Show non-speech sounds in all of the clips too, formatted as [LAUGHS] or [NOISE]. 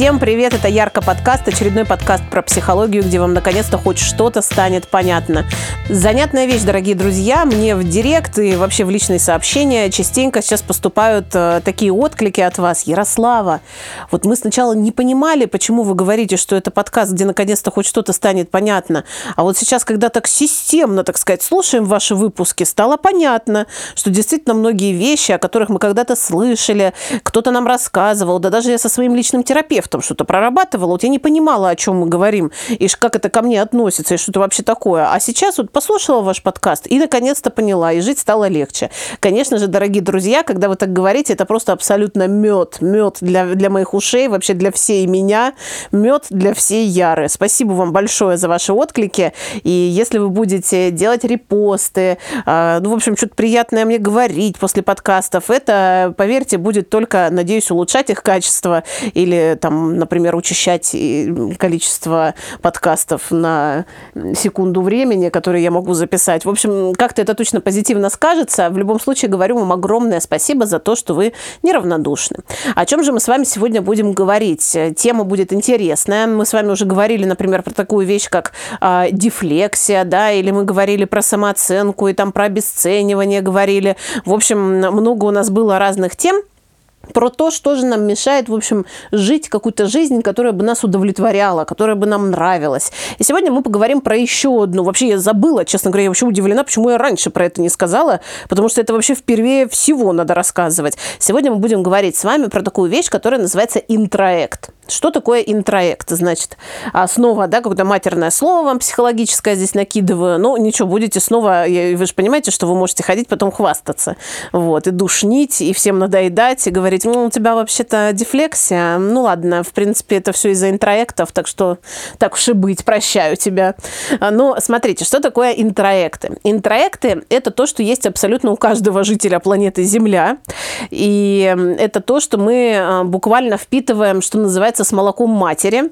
Всем привет, это Ярко подкаст, очередной подкаст про психологию, где вам наконец-то хоть что-то станет понятно. Занятная вещь, дорогие друзья, мне в директ и вообще в личные сообщения частенько сейчас поступают э, такие отклики от вас. Ярослава, вот мы сначала не понимали, почему вы говорите, что это подкаст, где наконец-то хоть что-то станет понятно, а вот сейчас, когда так системно, так сказать, слушаем ваши выпуски, стало понятно, что действительно многие вещи, о которых мы когда-то слышали, кто-то нам рассказывал, да даже я со своим личным терапевтом там что-то прорабатывала, вот я не понимала, о чем мы говорим, и как это ко мне относится, и что это вообще такое. А сейчас вот послушала ваш подкаст и наконец-то поняла, и жить стало легче. Конечно же, дорогие друзья, когда вы так говорите, это просто абсолютно мед, мед для, для моих ушей, вообще для всей меня, мед для всей Яры. Спасибо вам большое за ваши отклики, и если вы будете делать репосты, а, ну, в общем, что-то приятное мне говорить после подкастов, это, поверьте, будет только, надеюсь, улучшать их качество или там например, учащать количество подкастов на секунду времени, которые я могу записать. В общем, как-то это точно позитивно скажется. В любом случае, говорю вам огромное спасибо за то, что вы неравнодушны. О чем же мы с вами сегодня будем говорить? Тема будет интересная. Мы с вами уже говорили, например, про такую вещь, как э, дефлексия, да, или мы говорили про самооценку и там про обесценивание говорили. В общем, много у нас было разных тем про то, что же нам мешает, в общем, жить какую-то жизнь, которая бы нас удовлетворяла, которая бы нам нравилась. И сегодня мы поговорим про еще одну. Вообще я забыла, честно говоря, я вообще удивлена, почему я раньше про это не сказала, потому что это вообще впервые всего надо рассказывать. Сегодня мы будем говорить с вами про такую вещь, которая называется интроект. Что такое интроект? Значит, снова, да, какое-то матерное слово вам психологическое здесь накидываю. Ну, ничего, будете снова, вы же понимаете, что вы можете ходить потом хвастаться. Вот, и душнить, и всем надоедать, и говорить, ну, у тебя вообще-то дефлексия. Ну, ладно, в принципе, это все из-за интроектов, так что так уж и быть, прощаю тебя. Но смотрите, что такое интроекты? Интроекты – это то, что есть абсолютно у каждого жителя планеты Земля. И это то, что мы а, буквально впитываем, что называется, с молоком матери.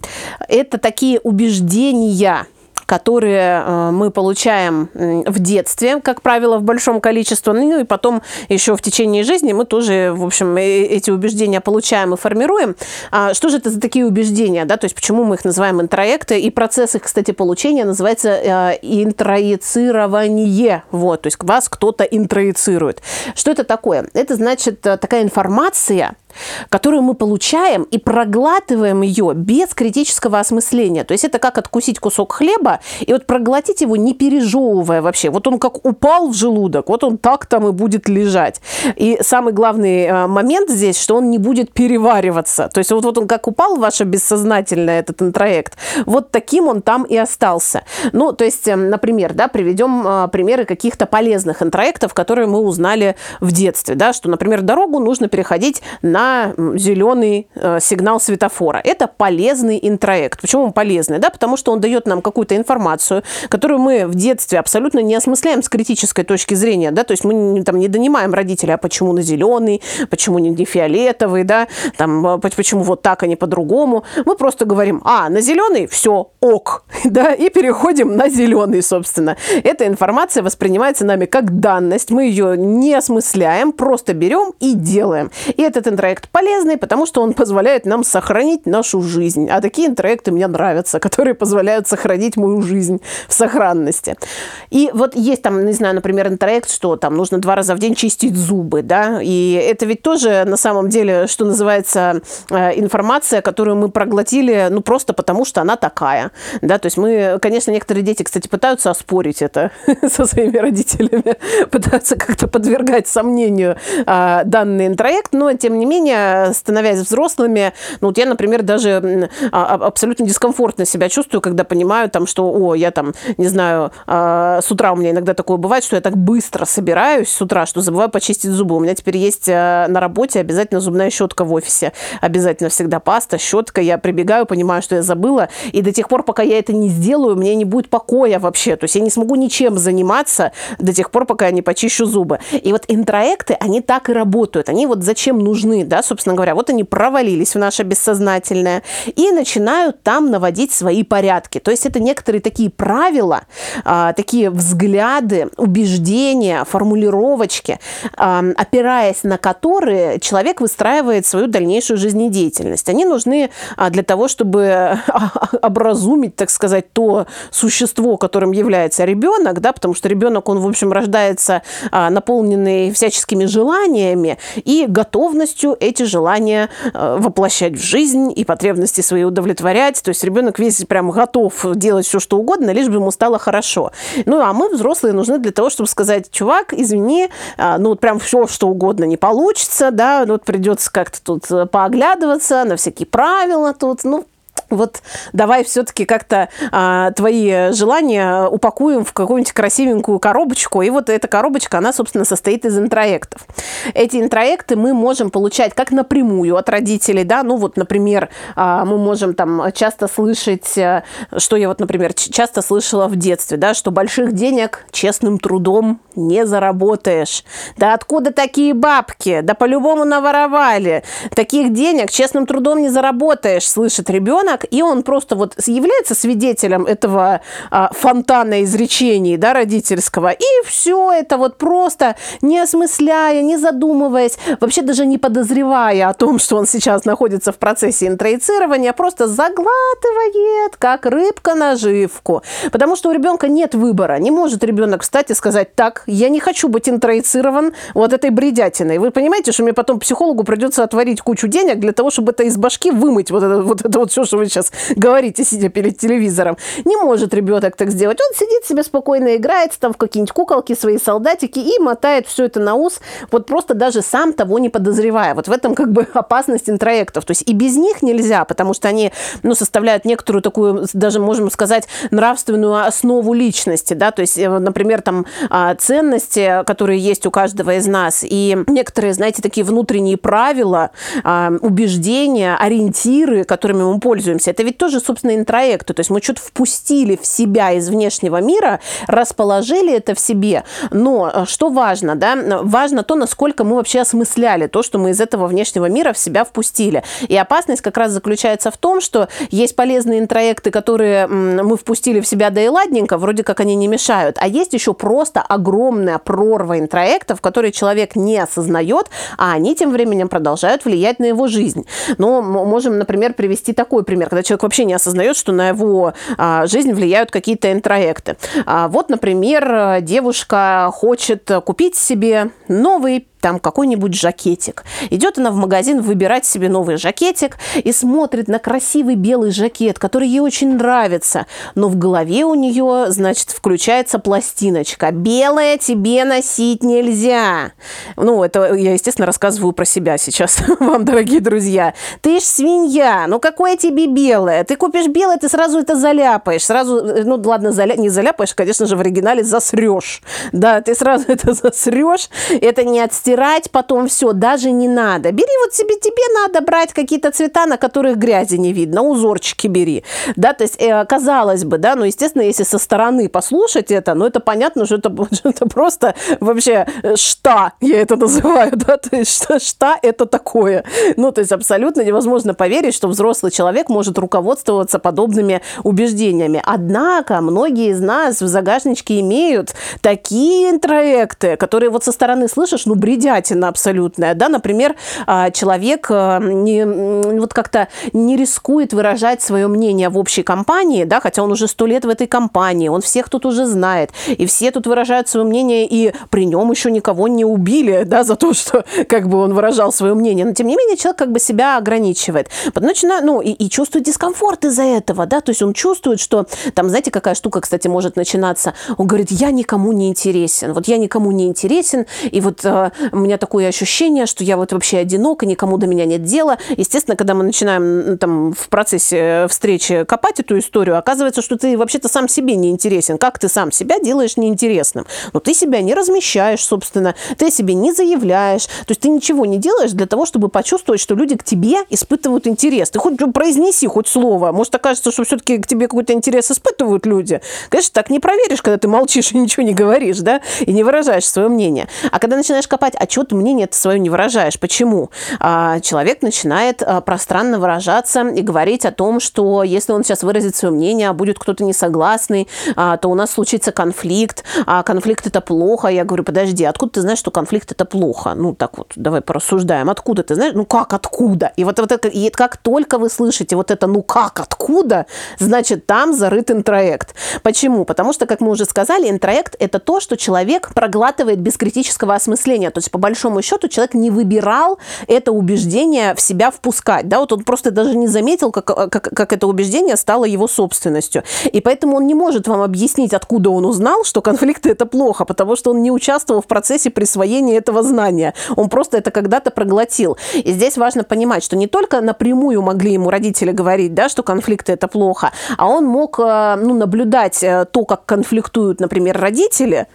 Это такие убеждения, которые э, мы получаем в детстве, как правило, в большом количестве, ну и потом еще в течение жизни мы тоже, в общем, э, эти убеждения получаем и формируем. А что же это за такие убеждения, да, то есть почему мы их называем интроекты, и процесс их, кстати, получения называется э, интроицирование, вот, то есть вас кто-то интроицирует. Что это такое? Это значит такая информация, которую мы получаем и проглатываем ее без критического осмысления. То есть это как откусить кусок хлеба и вот проглотить его, не пережевывая вообще. Вот он как упал в желудок, вот он так там и будет лежать. И самый главный э, момент здесь, что он не будет перевариваться. То есть вот, вот он как упал ваше бессознательное, этот интроект, вот таким он там и остался. Ну, то есть, эм, например, да, приведем э, примеры каких-то полезных интроектов, которые мы узнали в детстве, да, что, например, дорогу нужно переходить на зеленый э, сигнал светофора. Это полезный интроект. Почему он полезный? Да, потому что он дает нам какую-то информацию, которую мы в детстве абсолютно не осмысляем с критической точки зрения. Да? То есть мы там не донимаем родителей, а почему на зеленый, почему не фиолетовый, да? там, а, почему вот так, а не по-другому. Мы просто говорим, а, на зеленый, все, ок, [LAUGHS] да, и переходим на зеленый, собственно. Эта информация воспринимается нами как данность, мы ее не осмысляем, просто берем и делаем. И этот интроект интроект полезный, потому что он позволяет нам сохранить нашу жизнь. А такие интроекты мне нравятся, которые позволяют сохранить мою жизнь в сохранности. И вот есть там, не знаю, например, интроект, что там нужно два раза в день чистить зубы, да, и это ведь тоже на самом деле, что называется, э, информация, которую мы проглотили, ну, просто потому что она такая, да, то есть мы, конечно, некоторые дети, кстати, пытаются оспорить это [LAUGHS] со своими родителями, [LAUGHS] пытаются как-то подвергать сомнению а, данный интроект, но, тем не менее, менее, становясь взрослыми, ну вот я, например, даже а, абсолютно дискомфортно себя чувствую, когда понимаю там, что, о, я там, не знаю, а, с утра у меня иногда такое бывает, что я так быстро собираюсь с утра, что забываю почистить зубы. У меня теперь есть а, на работе обязательно зубная щетка в офисе. Обязательно всегда паста, щетка. Я прибегаю, понимаю, что я забыла. И до тех пор, пока я это не сделаю, мне не будет покоя вообще. То есть я не смогу ничем заниматься до тех пор, пока я не почищу зубы. И вот интроекты, они так и работают. Они вот зачем нужны? Да, собственно говоря. Вот они провалились в наше бессознательное и начинают там наводить свои порядки. То есть это некоторые такие правила, а, такие взгляды, убеждения, формулировочки, а, опираясь на которые человек выстраивает свою дальнейшую жизнедеятельность. Они нужны а, для того, чтобы [LAUGHS] образумить, так сказать, то существо, которым является ребенок, да, потому что ребенок, он, в общем, рождается наполненный всяческими желаниями и готовностью эти желания воплощать в жизнь и потребности свои удовлетворять. То есть ребенок весь прям готов делать все, что угодно, лишь бы ему стало хорошо. Ну, а мы, взрослые, нужны для того, чтобы сказать, чувак, извини, а, ну, вот прям все, что угодно не получится, да, ну, вот придется как-то тут э, пооглядываться на всякие правила тут, ну, вот давай все-таки как-то а, твои желания упакуем в какую-нибудь красивенькую коробочку. И вот эта коробочка, она, собственно, состоит из интроектов. Эти интроекты мы можем получать как напрямую от родителей, да, ну вот, например, а, мы можем там часто слышать, э, что я вот, например, часто слышала в детстве, да, что больших денег честным трудом не заработаешь. Да откуда такие бабки? Да по-любому наворовали. Таких денег честным трудом не заработаешь, слышит ребенок ребенок, и он просто вот является свидетелем этого а, фонтана изречений, да, родительского, и все это вот просто не осмысляя, не задумываясь, вообще даже не подозревая о том, что он сейчас находится в процессе интроицирования, просто заглатывает, как рыбка наживку. Потому что у ребенка нет выбора. Не может ребенок встать и сказать, так, я не хочу быть интроицирован вот этой бредятиной. Вы понимаете, что мне потом психологу придется отворить кучу денег для того, чтобы это из башки вымыть, вот это вот, это вот все, что вы сейчас говорите, сидя перед телевизором. Не может ребенок так сделать. Он сидит себе спокойно, играет там в какие-нибудь куколки, свои солдатики и мотает все это на ус, вот просто даже сам того не подозревая. Вот в этом как бы опасность интроектов. То есть и без них нельзя, потому что они ну, составляют некоторую такую, даже можем сказать, нравственную основу личности. Да? То есть, э, например, там а, ценности, которые есть у каждого из нас, и некоторые, знаете, такие внутренние правила, а, убеждения, ориентиры, которыми мы пользуемся, двигаемся. Это ведь тоже, собственно, интроекты. То есть мы что-то впустили в себя из внешнего мира, расположили это в себе. Но э, что важно, да? Важно то, насколько мы вообще осмысляли то, что мы из этого внешнего мира в себя впустили. И опасность как раз заключается в том, что есть полезные интроекты, которые мы впустили в себя, да и ладненько, вроде как они не мешают. А есть еще просто огромная прорва интроектов, которые человек не осознает, а они тем временем продолжают влиять на его жизнь. Но можем, например, привести такой пример когда человек вообще не осознает, что на его а, жизнь влияют какие-то интроекты. А, вот, например, девушка хочет купить себе новый там какой-нибудь жакетик. Идет она в магазин выбирать себе новый жакетик и смотрит на красивый белый жакет, который ей очень нравится. Но в голове у нее, значит, включается пластиночка. Белое тебе носить нельзя. Ну, это я, естественно, рассказываю про себя сейчас [LAUGHS] вам, дорогие друзья. Ты ж свинья, ну какое тебе белое? Ты купишь белое, ты сразу это заляпаешь. Сразу, ну ладно, заля... не заляпаешь, конечно же, в оригинале засрешь. Да, ты сразу [LAUGHS] это засрешь. Это не от стирать потом все, даже не надо. Бери вот себе, тебе надо брать какие-то цвета, на которых грязи не видно, узорчики бери. Да, то есть, э, казалось бы, да, но, естественно, если со стороны послушать это, ну, это понятно, что это, [LAUGHS] что это просто вообще э, что я это называю, [LAUGHS] да, то есть, что, что это такое. Ну, то есть, абсолютно невозможно поверить, что взрослый человек может руководствоваться подобными убеждениями. Однако, многие из нас в загашничке имеют такие интроекты, которые вот со стороны слышишь, ну, бред бредятина абсолютная, да, например, а, человек а, не, вот как-то не рискует выражать свое мнение в общей компании, да, хотя он уже сто лет в этой компании, он всех тут уже знает, и все тут выражают свое мнение, и при нем еще никого не убили, [LAUGHS] да, за то, что как бы он выражал свое мнение, но тем не менее человек как бы себя ограничивает, начинает, ну, и, и чувствует дискомфорт из-за этого, да, то есть он чувствует, что там, знаете, какая штука, кстати, может начинаться, он говорит, я никому не интересен, вот я никому не интересен, и вот э, у меня такое ощущение, что я вот вообще одинока, никому до меня нет дела. Естественно, когда мы начинаем там в процессе встречи копать эту историю, оказывается, что ты вообще-то сам себе не интересен. Как ты сам себя делаешь неинтересным? Но ты себя не размещаешь, собственно, ты себе не заявляешь. То есть ты ничего не делаешь для того, чтобы почувствовать, что люди к тебе испытывают интерес. Ты хоть произнеси хоть слово. Может, окажется, что все-таки к тебе какой-то интерес испытывают люди. Конечно, так не проверишь, когда ты молчишь и ничего не говоришь, да, и не выражаешь свое мнение. А когда начинаешь копать, а что ты мнение это свое не выражаешь? Почему? А, человек начинает а, пространно выражаться и говорить о том, что если он сейчас выразит свое мнение, а будет кто-то несогласный, а, то у нас случится конфликт, а конфликт это плохо. Я говорю, подожди, откуда ты знаешь, что конфликт это плохо? Ну, так вот, давай порассуждаем. Откуда ты знаешь? Ну, как откуда? И вот, вот это, и как только вы слышите вот это «ну как откуда?», значит, там зарыт интроект. Почему? Потому что, как мы уже сказали, интроект – это то, что человек проглатывает без критического осмысления. То есть, по большому счету, человек не выбирал это убеждение в себя впускать. Да? Вот он просто даже не заметил, как, как, как это убеждение стало его собственностью. И поэтому он не может вам объяснить, откуда он узнал, что конфликты – это плохо, потому что он не участвовал в процессе присвоения этого знания. Он просто это когда-то проглотил. И здесь важно понимать, что не только напрямую могли ему родители говорить, да, что конфликты – это плохо, а он мог э, ну, наблюдать э, то, как конфликтуют, например, родители,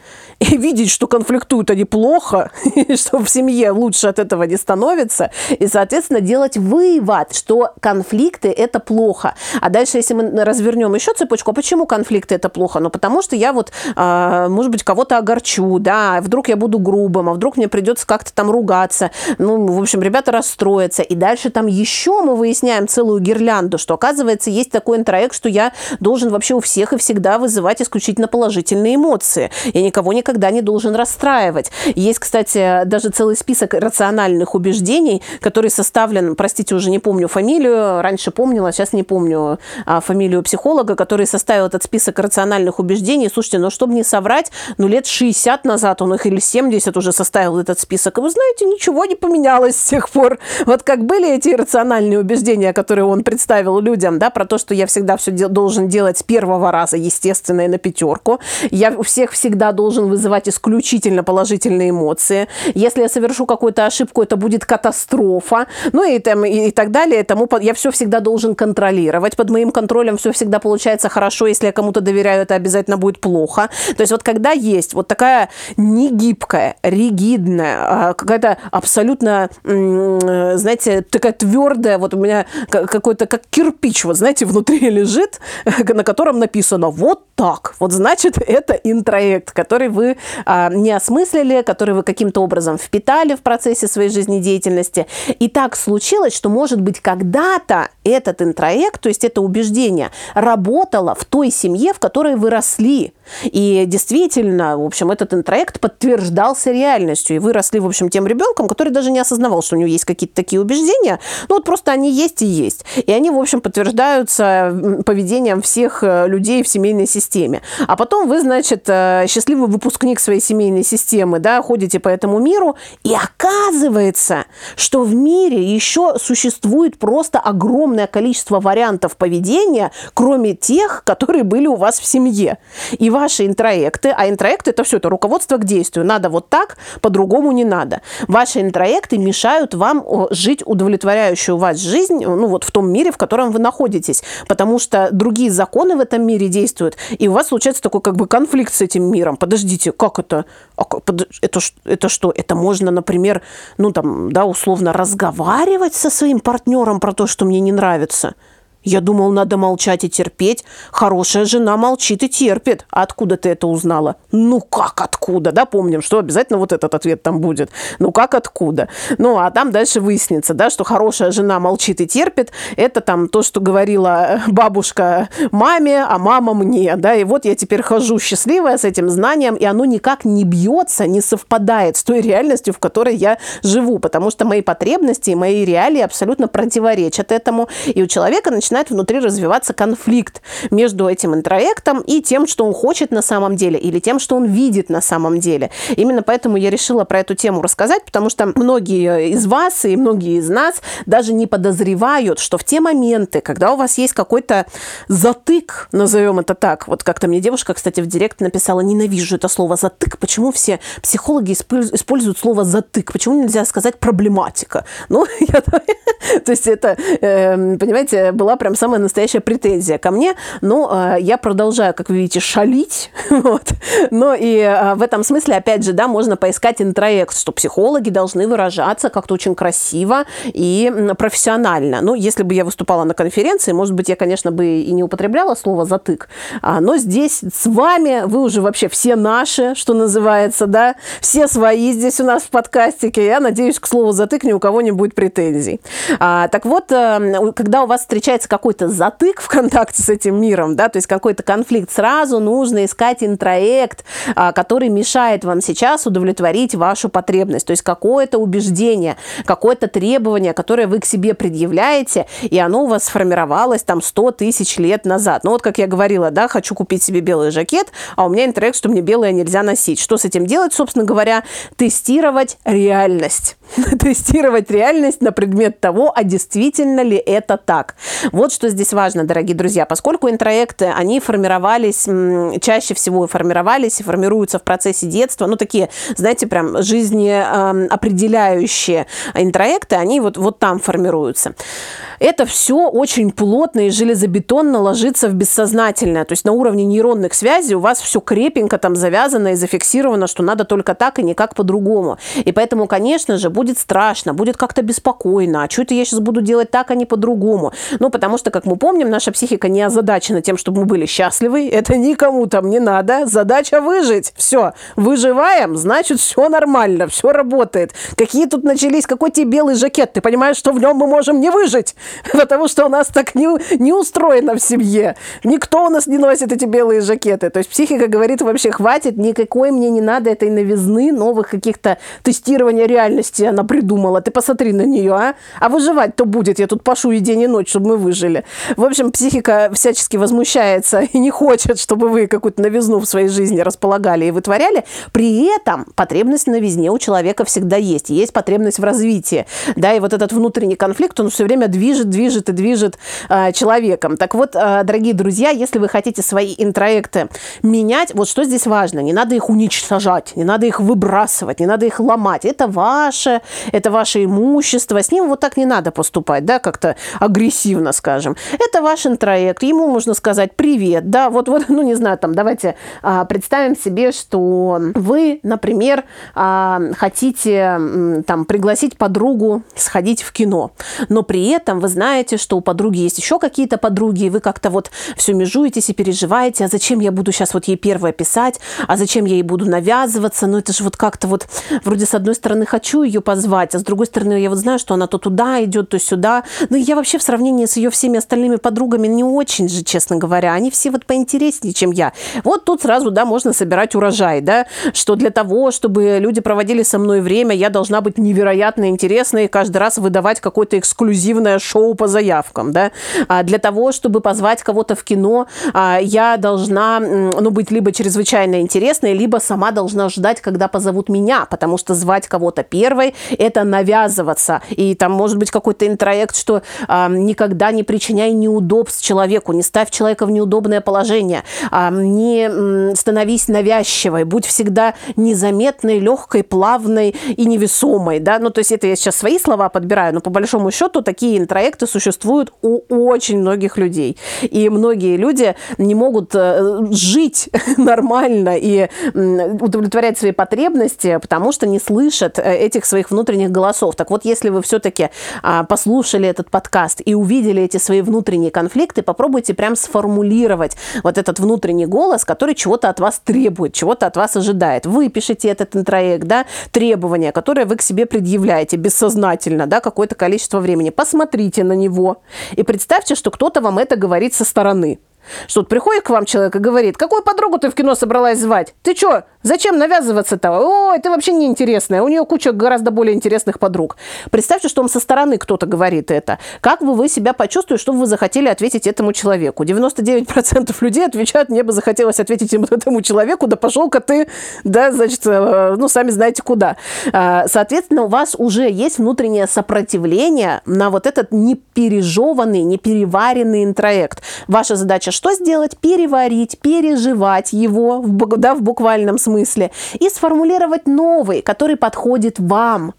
и видеть, что конфликтуют они плохо, [LAUGHS] что в семье лучше от этого не становится, и, соответственно, делать вывод, что конфликты – это плохо. А дальше, если мы развернем еще цепочку, а почему конфликты – это плохо? Ну, потому что я вот, а, может быть, кого-то огорчу, да, вдруг я буду грубым, а вдруг мне придется как-то там ругаться. Ну, в общем, ребята расстроятся. И дальше там еще мы выясняем целую гирлянду, что, оказывается, есть такой интроект, что я должен вообще у всех и всегда вызывать исключительно положительные эмоции. Я никого никогда не должен расстраивать. Есть, кстати, даже целый список рациональных убеждений, который составлен, простите, уже не помню фамилию, раньше помнила, сейчас не помню а, фамилию психолога, который составил этот список рациональных убеждений. Слушайте, ну, чтобы не соврать, ну, лет 60 назад он их или 70 уже составил этот список. И вы знаете, ничего не поменялось с тех пор. Вот как были эти рациональные убеждения, которые он представил людям, да, про то, что я всегда все де- должен делать с первого раза, естественно, и на пятерку. Я у всех всегда должен вызывать исключительно положительные эмоции. Если я совершу какую-то ошибку, это будет катастрофа. Ну и, там, и, и так далее. Тому я все всегда должен контролировать. Под моим контролем все всегда получается хорошо. Если я кому-то доверяю, это обязательно будет плохо. То есть вот когда есть вот такая негибкая, ригидная, а, какая-то абсолютно, знаете, такая твердая, вот у меня какой-то как кирпич, вот знаете, внутри лежит, [LAUGHS] на котором написано вот так. Вот значит, это интроект, который вы а, не осмыслили, который вы каким-то образом впитали в процессе своей жизнедеятельности. И так случилось, что, может быть, когда-то этот интроект, то есть это убеждение, работало в той семье, в которой вы росли. И действительно, в общем, этот интроект подтверждался реальностью. И вы росли, в общем, тем ребенком, который даже не осознавал, что у него есть какие-то такие убеждения. Ну вот просто они есть и есть. И они, в общем, подтверждаются поведением всех э, людей в семейной системе. А потом вы, значит, э, счастливый выпускник своей семейной системы, да, ходите по этому миру, и оказывается, что в мире еще существует просто огромное количество вариантов поведения, кроме тех, которые были у вас в семье. И ваши интроекты, а интроекты это все, это руководство к действию. Надо вот так, по-другому не надо. Ваши интроекты мешают вам жить удовлетворяющую вас жизнь, ну вот в том мире, в котором вы находитесь. Потому что другие законы в этом мире действуют, и у вас случается такой как бы конфликт с этим миром. Подождите, как это? А это, это что? Это можно, например, ну там, да, условно разговаривать со своим партнером про то, что мне не нравится – я думал, надо молчать и терпеть. Хорошая жена молчит и терпит. А откуда ты это узнала? Ну как откуда? Да, помним, что обязательно вот этот ответ там будет. Ну как откуда? Ну, а там дальше выяснится, да, что хорошая жена молчит и терпит. Это там то, что говорила бабушка маме, а мама мне, да. И вот я теперь хожу счастливая с этим знанием, и оно никак не бьется, не совпадает с той реальностью, в которой я живу, потому что мои потребности и мои реалии абсолютно противоречат этому. И у человека начинает начинает внутри развиваться конфликт между этим интроектом и тем, что он хочет на самом деле, или тем, что он видит на самом деле. Именно поэтому я решила про эту тему рассказать, потому что многие из вас и многие из нас даже не подозревают, что в те моменты, когда у вас есть какой-то затык, назовем это так, вот как-то мне девушка, кстати, в директ написала, ненавижу это слово затык, почему все психологи используют слово затык, почему нельзя сказать проблематика? Ну, [LAUGHS] я, [LAUGHS] то есть это, э, понимаете, была прям самая настоящая претензия ко мне. Но э, я продолжаю, как вы видите, шалить. [LAUGHS] вот. Но и э, в этом смысле, опять же, да, можно поискать интроект, что психологи должны выражаться как-то очень красиво и профессионально. Ну, если бы я выступала на конференции, может быть, я, конечно, бы и не употребляла слово «затык», а, но здесь с вами вы уже вообще все наши, что называется, да, все свои здесь у нас в подкастике. Я надеюсь, к слову «затык» ни у кого не будет претензий. А, так вот, когда у вас встречается какой-то затык в контакте с этим миром, да, то есть какой-то конфликт, сразу нужно искать интроект, а, который мешает вам сейчас удовлетворить вашу потребность, то есть какое-то убеждение, какое-то требование, которое вы к себе предъявляете, и оно у вас сформировалось там 100 тысяч лет назад. Ну вот, как я говорила, да, хочу купить себе белый жакет, а у меня интроект, что мне белое нельзя носить. Что с этим делать, собственно говоря? Тестировать реальность. [LAUGHS] Тестировать реальность на предмет того, а действительно ли это так. Вот что здесь важно, дорогие друзья. Поскольку интроекты, они формировались, чаще всего формировались и формируются в процессе детства, ну, такие, знаете, прям жизнеопределяющие интроекты, они вот, вот там формируются. Это все очень плотно и железобетонно ложится в бессознательное. То есть на уровне нейронных связей у вас все крепенько там завязано и зафиксировано, что надо только так и никак по-другому. И поэтому, конечно же, будет страшно, будет как-то беспокойно. А что это я сейчас буду делать так, а не по-другому? Ну, потому что, как мы помним, наша психика не озадачена тем, чтобы мы были счастливы. Это никому там не надо. Задача выжить. Все. Выживаем, значит, все нормально, все работает. Какие тут начались, какой тебе белый жакет? Ты понимаешь, что в нем мы можем не выжить? [LAUGHS] Потому что у нас так не, не устроено в семье. Никто у нас не носит эти белые жакеты. То есть психика говорит вообще, хватит, никакой мне не надо этой новизны, новых каких-то тестирования реальности она придумала. Ты посмотри на нее, а? А выживать-то будет. Я тут пашу и день, и ночь, чтобы мы выжили. В общем, психика всячески возмущается и не хочет, чтобы вы какую-то новизну в своей жизни располагали и вытворяли. При этом потребность в новизне у человека всегда есть. Есть потребность в развитии. Да, и вот этот внутренний конфликт, он все время движет, движет и движет э, человеком. Так вот, э, дорогие друзья, если вы хотите свои интроекты менять, вот что здесь важно, не надо их уничтожать, не надо их выбрасывать, не надо их ломать. Это ваше, это ваше имущество, с ним вот так не надо поступать, да, как-то агрессивно, скажем. Это ваш интроект, ему можно сказать привет, да, вот, вот ну, не знаю, там, давайте а, представим себе, что вы, например, а, хотите там пригласить подругу сходить в кино, но при этом вы знаете, что у подруги есть еще какие-то подруги, и вы как-то вот все межуетесь и переживаете, а зачем я буду сейчас вот ей первое писать, а зачем я ей буду навязываться, ну это же вот как-то вот вроде с одной стороны хочу ее позвать, а с другой стороны я вот знаю, что она то туда идет, то сюда, ну я вообще в сравнении с ее всеми остальными подругами не очень же, честно говоря, они все вот поинтереснее, чем я. Вот тут сразу, да, можно собирать урожай, да, что для того, чтобы люди проводили со мной время, я должна быть невероятно интересной и каждый раз выдавать какое-то эксклюзивное шоу по заявкам, да, а для того, чтобы позвать кого-то в кино, а, я должна, ну, быть либо чрезвычайно интересной, либо сама должна ждать, когда позовут меня, потому что звать кого-то первой – это навязываться, и там может быть какой-то интроект, что а, никогда не причиняй неудобств человеку, не ставь человека в неудобное положение, а, не становись навязчивой, будь всегда незаметной, легкой, плавной и невесомой, да, ну, то есть это я сейчас свои слова подбираю, но по большому счету такие интроекты существуют у очень многих людей. И многие люди не могут э, жить [LAUGHS] нормально и удовлетворять свои потребности, потому что не слышат э, этих своих внутренних голосов. Так вот, если вы все-таки а, послушали этот подкаст и увидели эти свои внутренние конфликты, попробуйте прям сформулировать вот этот внутренний голос, который чего-то от вас требует, чего-то от вас ожидает. Вы пишите этот интроект, да, требования, которые вы к себе предъявляете бессознательно, да, какое-то количество времени. Посмотрите на него. И представьте, что кто-то вам это говорит со стороны. Что вот приходит к вам человек и говорит, какую подругу ты в кино собралась звать? Ты что, зачем навязываться-то? Ой, ты вообще неинтересная, у нее куча гораздо более интересных подруг. Представьте, что вам со стороны кто-то говорит это. Как бы вы себя почувствовали, что вы захотели ответить этому человеку? 99% людей отвечают, мне бы захотелось ответить этому человеку, да пошел-ка ты, да, значит, э, ну, сами знаете куда. А, соответственно, у вас уже есть внутреннее сопротивление на вот этот непережеванный, непереваренный интроект. Ваша задача что сделать? Переварить, переживать его, да, в буквальном смысле, и сформулировать новый, который подходит вам.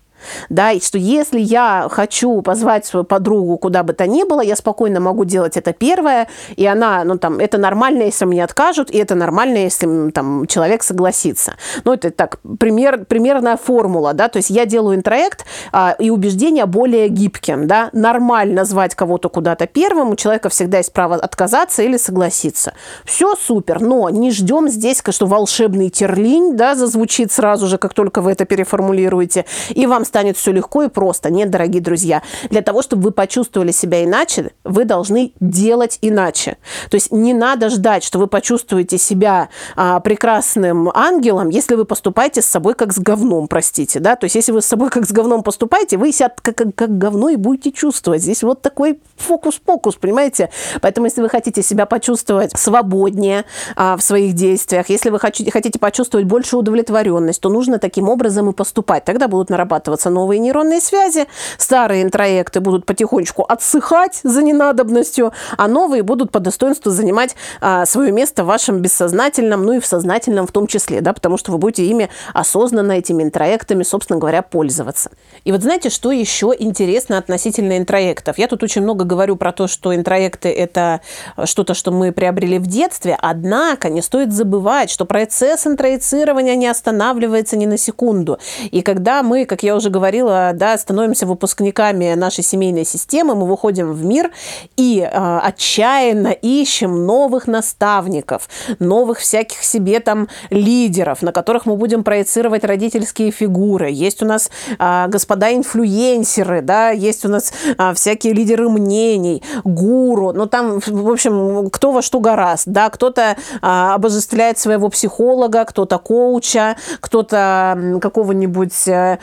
Да, и что если я хочу позвать свою подругу куда бы то ни было, я спокойно могу делать это первое, и она, ну, там, это нормально, если мне откажут, и это нормально, если, там, человек согласится. Ну, это так, пример, примерная формула, да, то есть я делаю интроект, а, и убеждения более гибким, да, нормально звать кого-то куда-то первым, у человека всегда есть право отказаться или согласиться. Все супер, но не ждем здесь, что волшебный терлинь, да, зазвучит сразу же, как только вы это переформулируете, и вам станет все легко и просто. Нет, дорогие друзья, для того, чтобы вы почувствовали себя иначе, вы должны делать иначе. То есть не надо ждать, что вы почувствуете себя а, прекрасным ангелом, если вы поступаете с собой как с говном, простите, да, то есть если вы с собой как с говном поступаете, вы себя как, как, как говно и будете чувствовать. Здесь вот такой фокус-покус, понимаете? Поэтому если вы хотите себя почувствовать свободнее а, в своих действиях, если вы хотите, почувствовать большую удовлетворенность, то нужно таким образом и поступать. Тогда будут нарабатываться новые нейронные связи, старые интроекты будут потихонечку отсыхать за ненадобностью, а новые будут по достоинству занимать а, свое место в вашем бессознательном, ну и в сознательном в том числе, да, потому что вы будете ими осознанно, этими интроектами, собственно говоря, пользоваться. И вот знаете, что еще интересно относительно интроектов? Я тут очень много говорю про то, что интроекты – это что-то, что мы приобрели в детстве, однако не стоит забывать, что процесс интроицирования не останавливается ни на секунду. И когда мы, как я уже говорила, да, становимся выпускниками нашей семейной системы, мы выходим в мир и э, отчаянно ищем новых наставников, новых всяких себе там лидеров, на которых мы будем проецировать родительские фигуры. Есть у нас э, господа инфлюенсеры, да, есть у нас э, всякие лидеры мнений, гуру, ну там, в общем, кто во что гораст, да, кто-то а, обожествляет своего психолога, кто-то коуча, кто-то какого-нибудь э,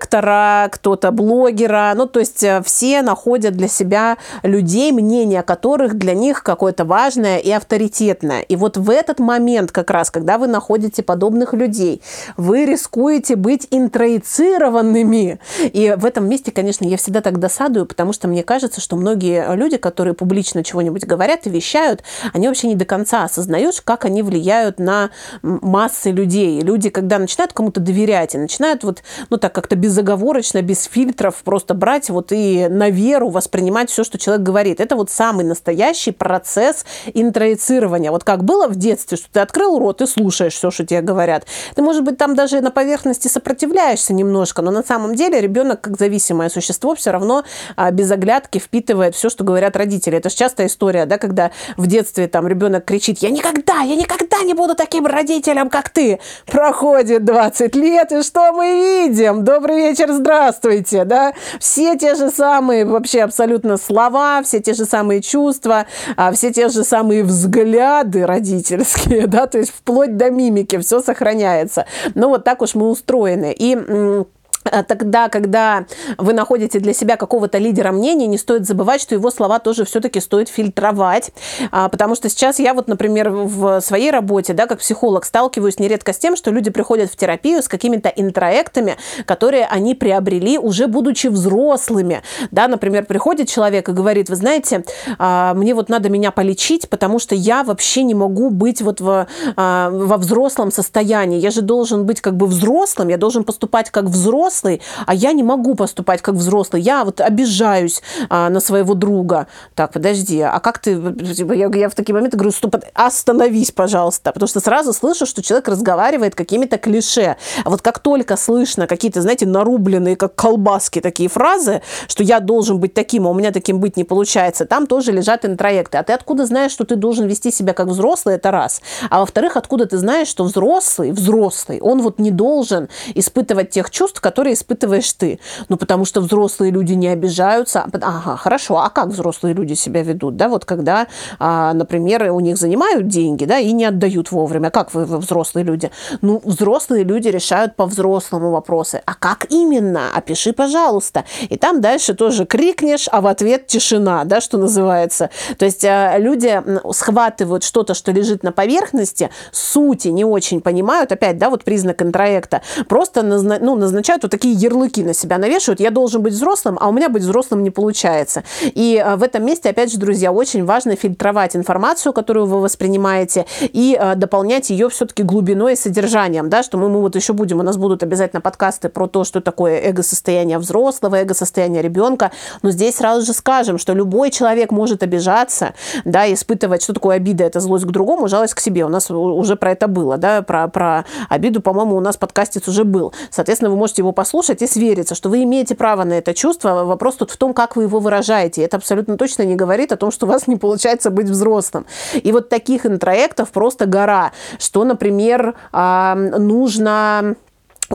лектора, кто-то блогера, ну, то есть э, все находят для себя людей, мнение которых для них какое-то важное и авторитетное. И вот в этот момент как раз, когда вы находите подобных людей, вы рискуете быть интроицированными. И в этом месте, конечно, я всегда так досадую, потому что мне кажется, что многие люди, которые публично чего-нибудь говорят и вещают, они вообще не до конца осознают, как они влияют на массы людей. Люди, когда начинают кому-то доверять и начинают вот, ну так как-то безоговорочно, без фильтров просто брать вот и на веру воспринимать все, что человек говорит. Это вот самый настоящий процесс интроицирования. Вот как было в детстве, что ты открыл рот и слушаешь все, что тебе говорят. Ты, может быть, там даже на поверхности сопротивляешься немножко, но на самом деле ребенок, как зависимое существо, все равно а, без оглядки впитывает все, что говорят родители. Это же частая история, да, когда в детстве там ребенок кричит, я никогда, я никогда не буду таким родителем, как ты. Проходит 20 лет, и что мы видим? Добрый вечер, здравствуйте, да? Все те же самые вообще абсолютно слова, все те же самые чувства, а, все те же самые взгляды родительские, [LAUGHS] да, то есть вплоть до мимики все сохраняется. Ну вот так уж мы устроены. И тогда, когда вы находите для себя какого-то лидера мнения, не стоит забывать, что его слова тоже все-таки стоит фильтровать, а, потому что сейчас я вот, например, в своей работе, да, как психолог, сталкиваюсь нередко с тем, что люди приходят в терапию с какими-то интроектами, которые они приобрели уже будучи взрослыми, да, например, приходит человек и говорит, вы знаете, а, мне вот надо меня полечить, потому что я вообще не могу быть вот в, во взрослом состоянии, я же должен быть как бы взрослым, я должен поступать как взрослый, взрослый, а я не могу поступать как взрослый. Я вот обижаюсь а, на своего друга. Так, подожди, а как ты... Типа, я, я в такие моменты говорю, стоп, остановись, пожалуйста. Потому что сразу слышу, что человек разговаривает какими-то клише. А вот как только слышно какие-то, знаете, нарубленные, как колбаски такие фразы, что я должен быть таким, а у меня таким быть не получается, там тоже лежат интроекты. А ты откуда знаешь, что ты должен вести себя как взрослый, это раз. А во-вторых, откуда ты знаешь, что взрослый, взрослый, он вот не должен испытывать тех чувств, которые которые испытываешь ты. Ну, потому что взрослые люди не обижаются. Ага, хорошо, а как взрослые люди себя ведут? Да, вот когда, а, например, у них занимают деньги, да, и не отдают вовремя. Как вы, вы взрослые люди? Ну, взрослые люди решают по-взрослому вопросы. А как именно? Опиши, пожалуйста. И там дальше тоже крикнешь, а в ответ тишина, да, что называется. То есть а, люди схватывают что-то, что лежит на поверхности, сути не очень понимают, опять, да, вот признак интроекта, просто назна- ну, назначают вот такие ярлыки на себя навешивают. Я должен быть взрослым, а у меня быть взрослым не получается. И в этом месте, опять же, друзья, очень важно фильтровать информацию, которую вы воспринимаете, и дополнять ее все-таки глубиной и содержанием, да, что мы, мы вот еще будем, у нас будут обязательно подкасты про то, что такое эго-состояние взрослого, эго-состояние ребенка, но здесь сразу же скажем, что любой человек может обижаться, да, испытывать, что такое обида, это злость к другому, жалость к себе. У нас уже про это было, да, про, про обиду, по-моему, у нас подкастец уже был. Соответственно, вы можете его послушать и свериться, что вы имеете право на это чувство. Вопрос тут в том, как вы его выражаете. Это абсолютно точно не говорит о том, что у вас не получается быть взрослым. И вот таких интроектов просто гора, что, например, а, нужно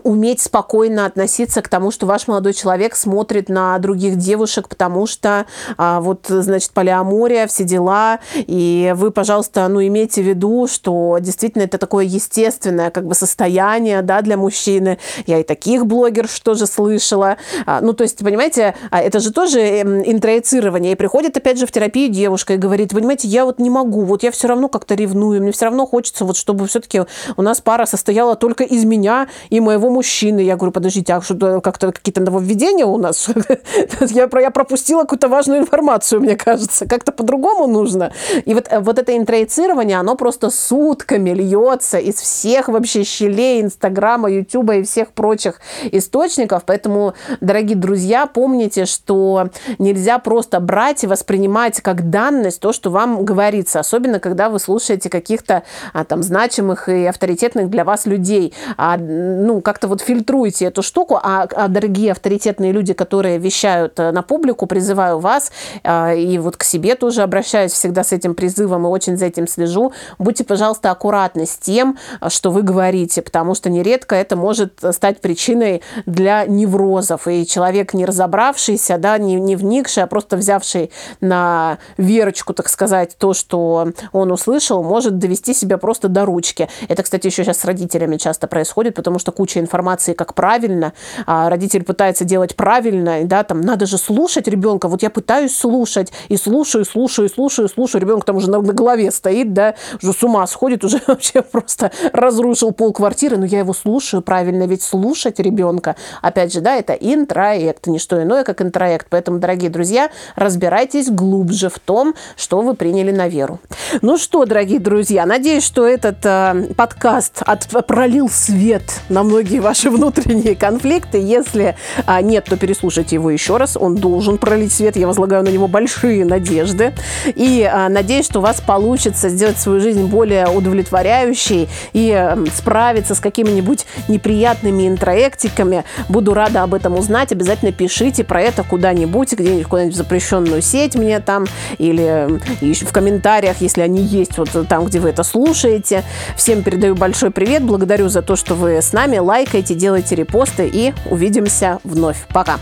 уметь спокойно относиться к тому, что ваш молодой человек смотрит на других девушек, потому что а, вот, значит, полиамория, все дела, и вы, пожалуйста, ну, имейте в виду, что действительно это такое естественное как бы состояние, да, для мужчины. Я и таких блогеров тоже слышала. А, ну, то есть, понимаете, а, это же тоже эм, интроицирование. И приходит, опять же, в терапию девушка и говорит, понимаете, я вот не могу, вот я все равно как-то ревную, мне все равно хочется вот, чтобы все-таки у нас пара состояла только из меня и моего моего мужчины. Я говорю, подождите, а что как-то какие-то нововведения у нас? [LAUGHS] я, я пропустила какую-то важную информацию, мне кажется. Как-то по-другому нужно. И вот, э, вот это интроицирование, оно просто сутками льется из всех вообще щелей Инстаграма, Ютуба и всех прочих источников. Поэтому, дорогие друзья, помните, что нельзя просто брать и воспринимать как данность то, что вам говорится. Особенно, когда вы слушаете каких-то а, там значимых и авторитетных для вас людей. А, ну, как как-то вот фильтруйте эту штуку, а, а дорогие авторитетные люди, которые вещают э, на публику, призываю вас, э, и вот к себе тоже обращаюсь всегда с этим призывом и очень за этим слежу, будьте, пожалуйста, аккуратны с тем, э, что вы говорите, потому что нередко это может стать причиной для неврозов, и человек, не разобравшийся, да, не, не вникший, а просто взявший на верочку, так сказать, то, что он услышал, может довести себя просто до ручки. Это, кстати, еще сейчас с родителями часто происходит, потому что куча информации, как правильно, а родитель пытается делать правильно, да, там, надо же слушать ребенка, вот я пытаюсь слушать, и слушаю, слушаю, слушаю, слушаю, ребенок там уже на, на голове стоит, да, уже с ума сходит, уже [LAUGHS] вообще просто разрушил пол квартиры, но я его слушаю правильно, ведь слушать ребенка, опять же, да, это интроект, не что иное, как интроект, поэтому, дорогие друзья, разбирайтесь глубже в том, что вы приняли на веру. Ну что, дорогие друзья, надеюсь, что этот э, подкаст от, пролил свет на многие многие ваши [LAUGHS] внутренние конфликты. Если а, нет, то переслушайте его еще раз. Он должен пролить свет. Я возлагаю на него большие надежды. И а, надеюсь, что у вас получится сделать свою жизнь более удовлетворяющей и а, справиться с какими-нибудь неприятными интроектиками. Буду рада об этом узнать. Обязательно пишите про это куда-нибудь, где-нибудь куда-нибудь в запрещенную сеть мне там или в комментариях, если они есть вот там, где вы это слушаете. Всем передаю большой привет. Благодарю за то, что вы с нами. Лайк лайкайте, делайте репосты и увидимся вновь. Пока!